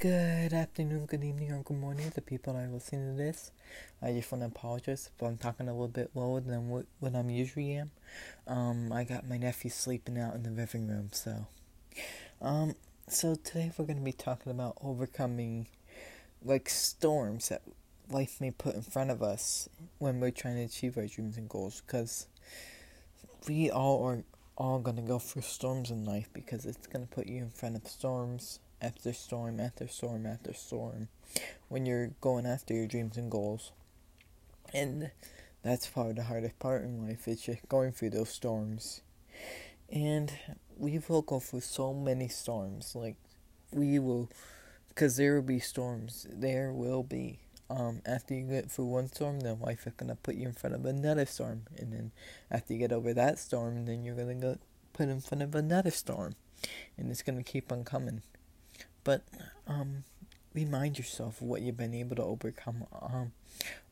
Good afternoon, good evening, or good morning to people that are listening to this. I just want to apologize if I'm talking a little bit lower than what, what I'm usually am. Um, I got my nephew sleeping out in the living room, so. Um, so today we're going to be talking about overcoming, like, storms that life may put in front of us when we're trying to achieve our dreams and goals, because we all are all going to go through storms in life because it's going to put you in front of storms after storm after storm after storm when you're going after your dreams and goals. And that's probably the hardest part in life is just going through those storms. And we will go through so many storms. Like, we will, because there will be storms. There will be. Um, after you get through one storm, then life is gonna put you in front of another storm, and then after you get over that storm, then you're gonna get put in front of another storm, and it's gonna keep on coming. But um, remind yourself of what you've been able to overcome um,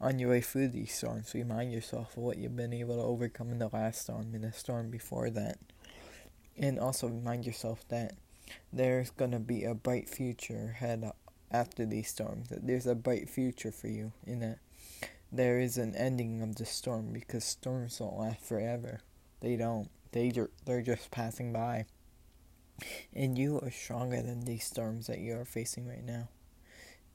on your way through these storms. Remind yourself of what you've been able to overcome in the last storm and the storm before that. And also remind yourself that there's going to be a bright future ahead after these storms. That there's a bright future for you in that there is an ending of the storm because storms don't last forever. They don't. They they're just passing by. And you are stronger than these storms that you are facing right now.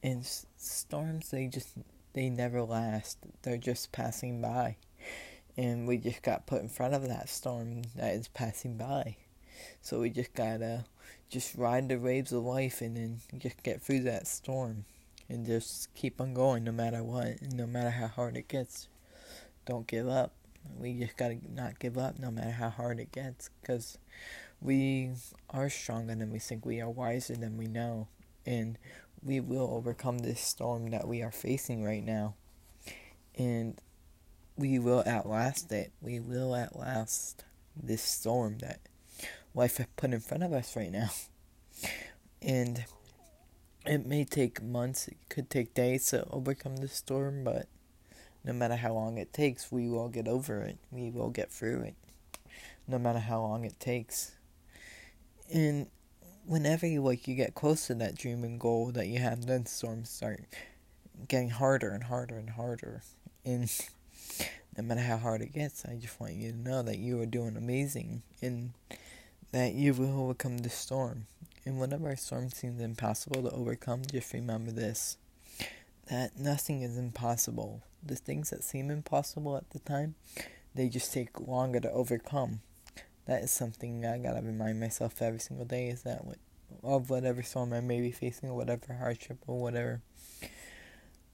And s- storms, they just, they never last. They're just passing by. And we just got put in front of that storm that is passing by. So we just gotta just ride the waves of life and then just get through that storm. And just keep on going no matter what, no matter how hard it gets. Don't give up. We just gotta not give up no matter how hard it gets. Because we are stronger than we think, we are wiser than we know, and we will overcome this storm that we are facing right now. And we will outlast it. We will outlast this storm that life has put in front of us right now. And it may take months, it could take days to overcome the storm, but no matter how long it takes, we will get over it. We will get through it. No matter how long it takes. And whenever you like you get close to that dream and goal that you have, then storms start getting harder and harder and harder. And no matter how hard it gets, I just want you to know that you are doing amazing and that you will overcome the storm. And whenever a storm seems impossible to overcome, just remember this that nothing is impossible. The things that seem impossible at the time, they just take longer to overcome that is something I gotta remind myself every single day is that what, of whatever storm I may be facing, or whatever hardship, or whatever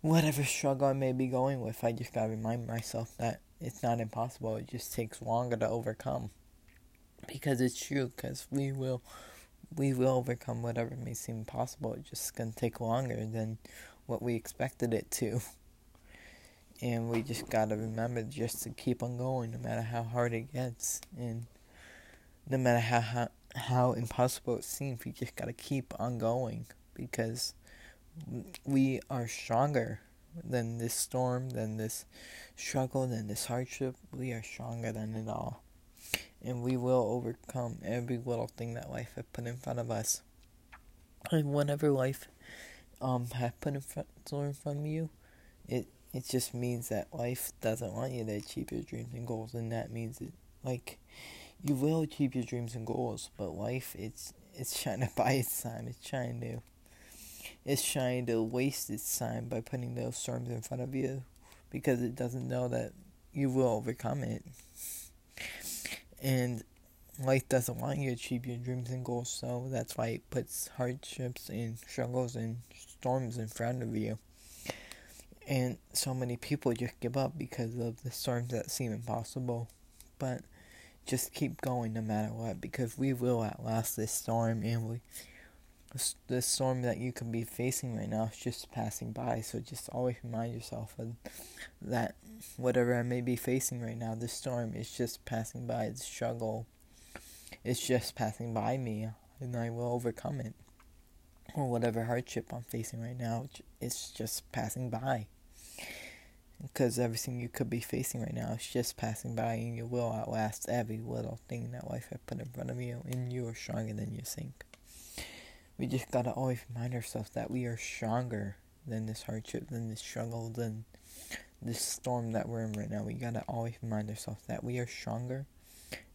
whatever struggle I may be going with, I just gotta remind myself that it's not impossible. It just takes longer to overcome, because it's true. Because we will, we will overcome whatever may seem impossible. It's just gonna take longer than what we expected it to. And we just gotta remember just to keep on going, no matter how hard it gets, and no matter how, how how impossible it seems, we just gotta keep on going because we are stronger than this storm, than this struggle, than this hardship. We are stronger than it all. And we will overcome every little thing that life has put in front of us. And whenever life um has put in front in front of you, it it just means that life doesn't want you to achieve your dreams and goals and that means it like you will achieve your dreams and goals, but life it's it's trying to buy its time. It's trying to it's trying to waste its time by putting those storms in front of you because it doesn't know that you will overcome it. And life doesn't want you to achieve your dreams and goals, so that's why it puts hardships and struggles and storms in front of you. And so many people just give up because of the storms that seem impossible. But just keep going no matter what because we will outlast this storm and we this storm that you can be facing right now is just passing by. So just always remind yourself of that whatever I may be facing right now this storm is just passing by. The struggle. Is just passing by me and I will overcome it. Or whatever hardship I'm facing right now it's just passing by because everything you could be facing right now is just passing by and you will outlast every little thing that life has put in front of you and you are stronger than you think we just gotta always remind ourselves that we are stronger than this hardship, than this struggle, than this storm that we're in right now. We gotta always remind ourselves that we are stronger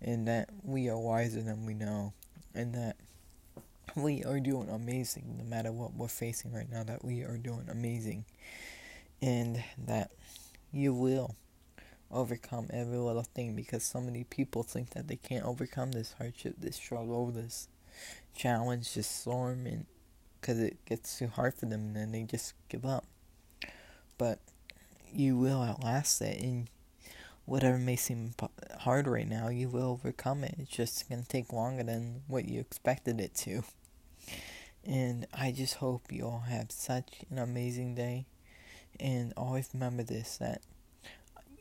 and that we are wiser than we know and that we are doing amazing no matter what we're facing right now, that we are doing amazing and that you will overcome every little thing because so many people think that they can't overcome this hardship, this struggle, this challenge, this storm, and because it gets too hard for them, and then they just give up. But you will outlast it, and whatever may seem hard right now, you will overcome it. It's just gonna take longer than what you expected it to. And I just hope you all have such an amazing day. And always remember this that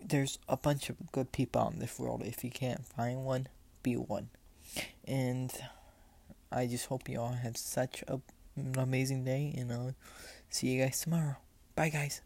there's a bunch of good people out in this world. If you can't find one, be one. And I just hope you all have such a, an amazing day, and I'll see you guys tomorrow. Bye, guys.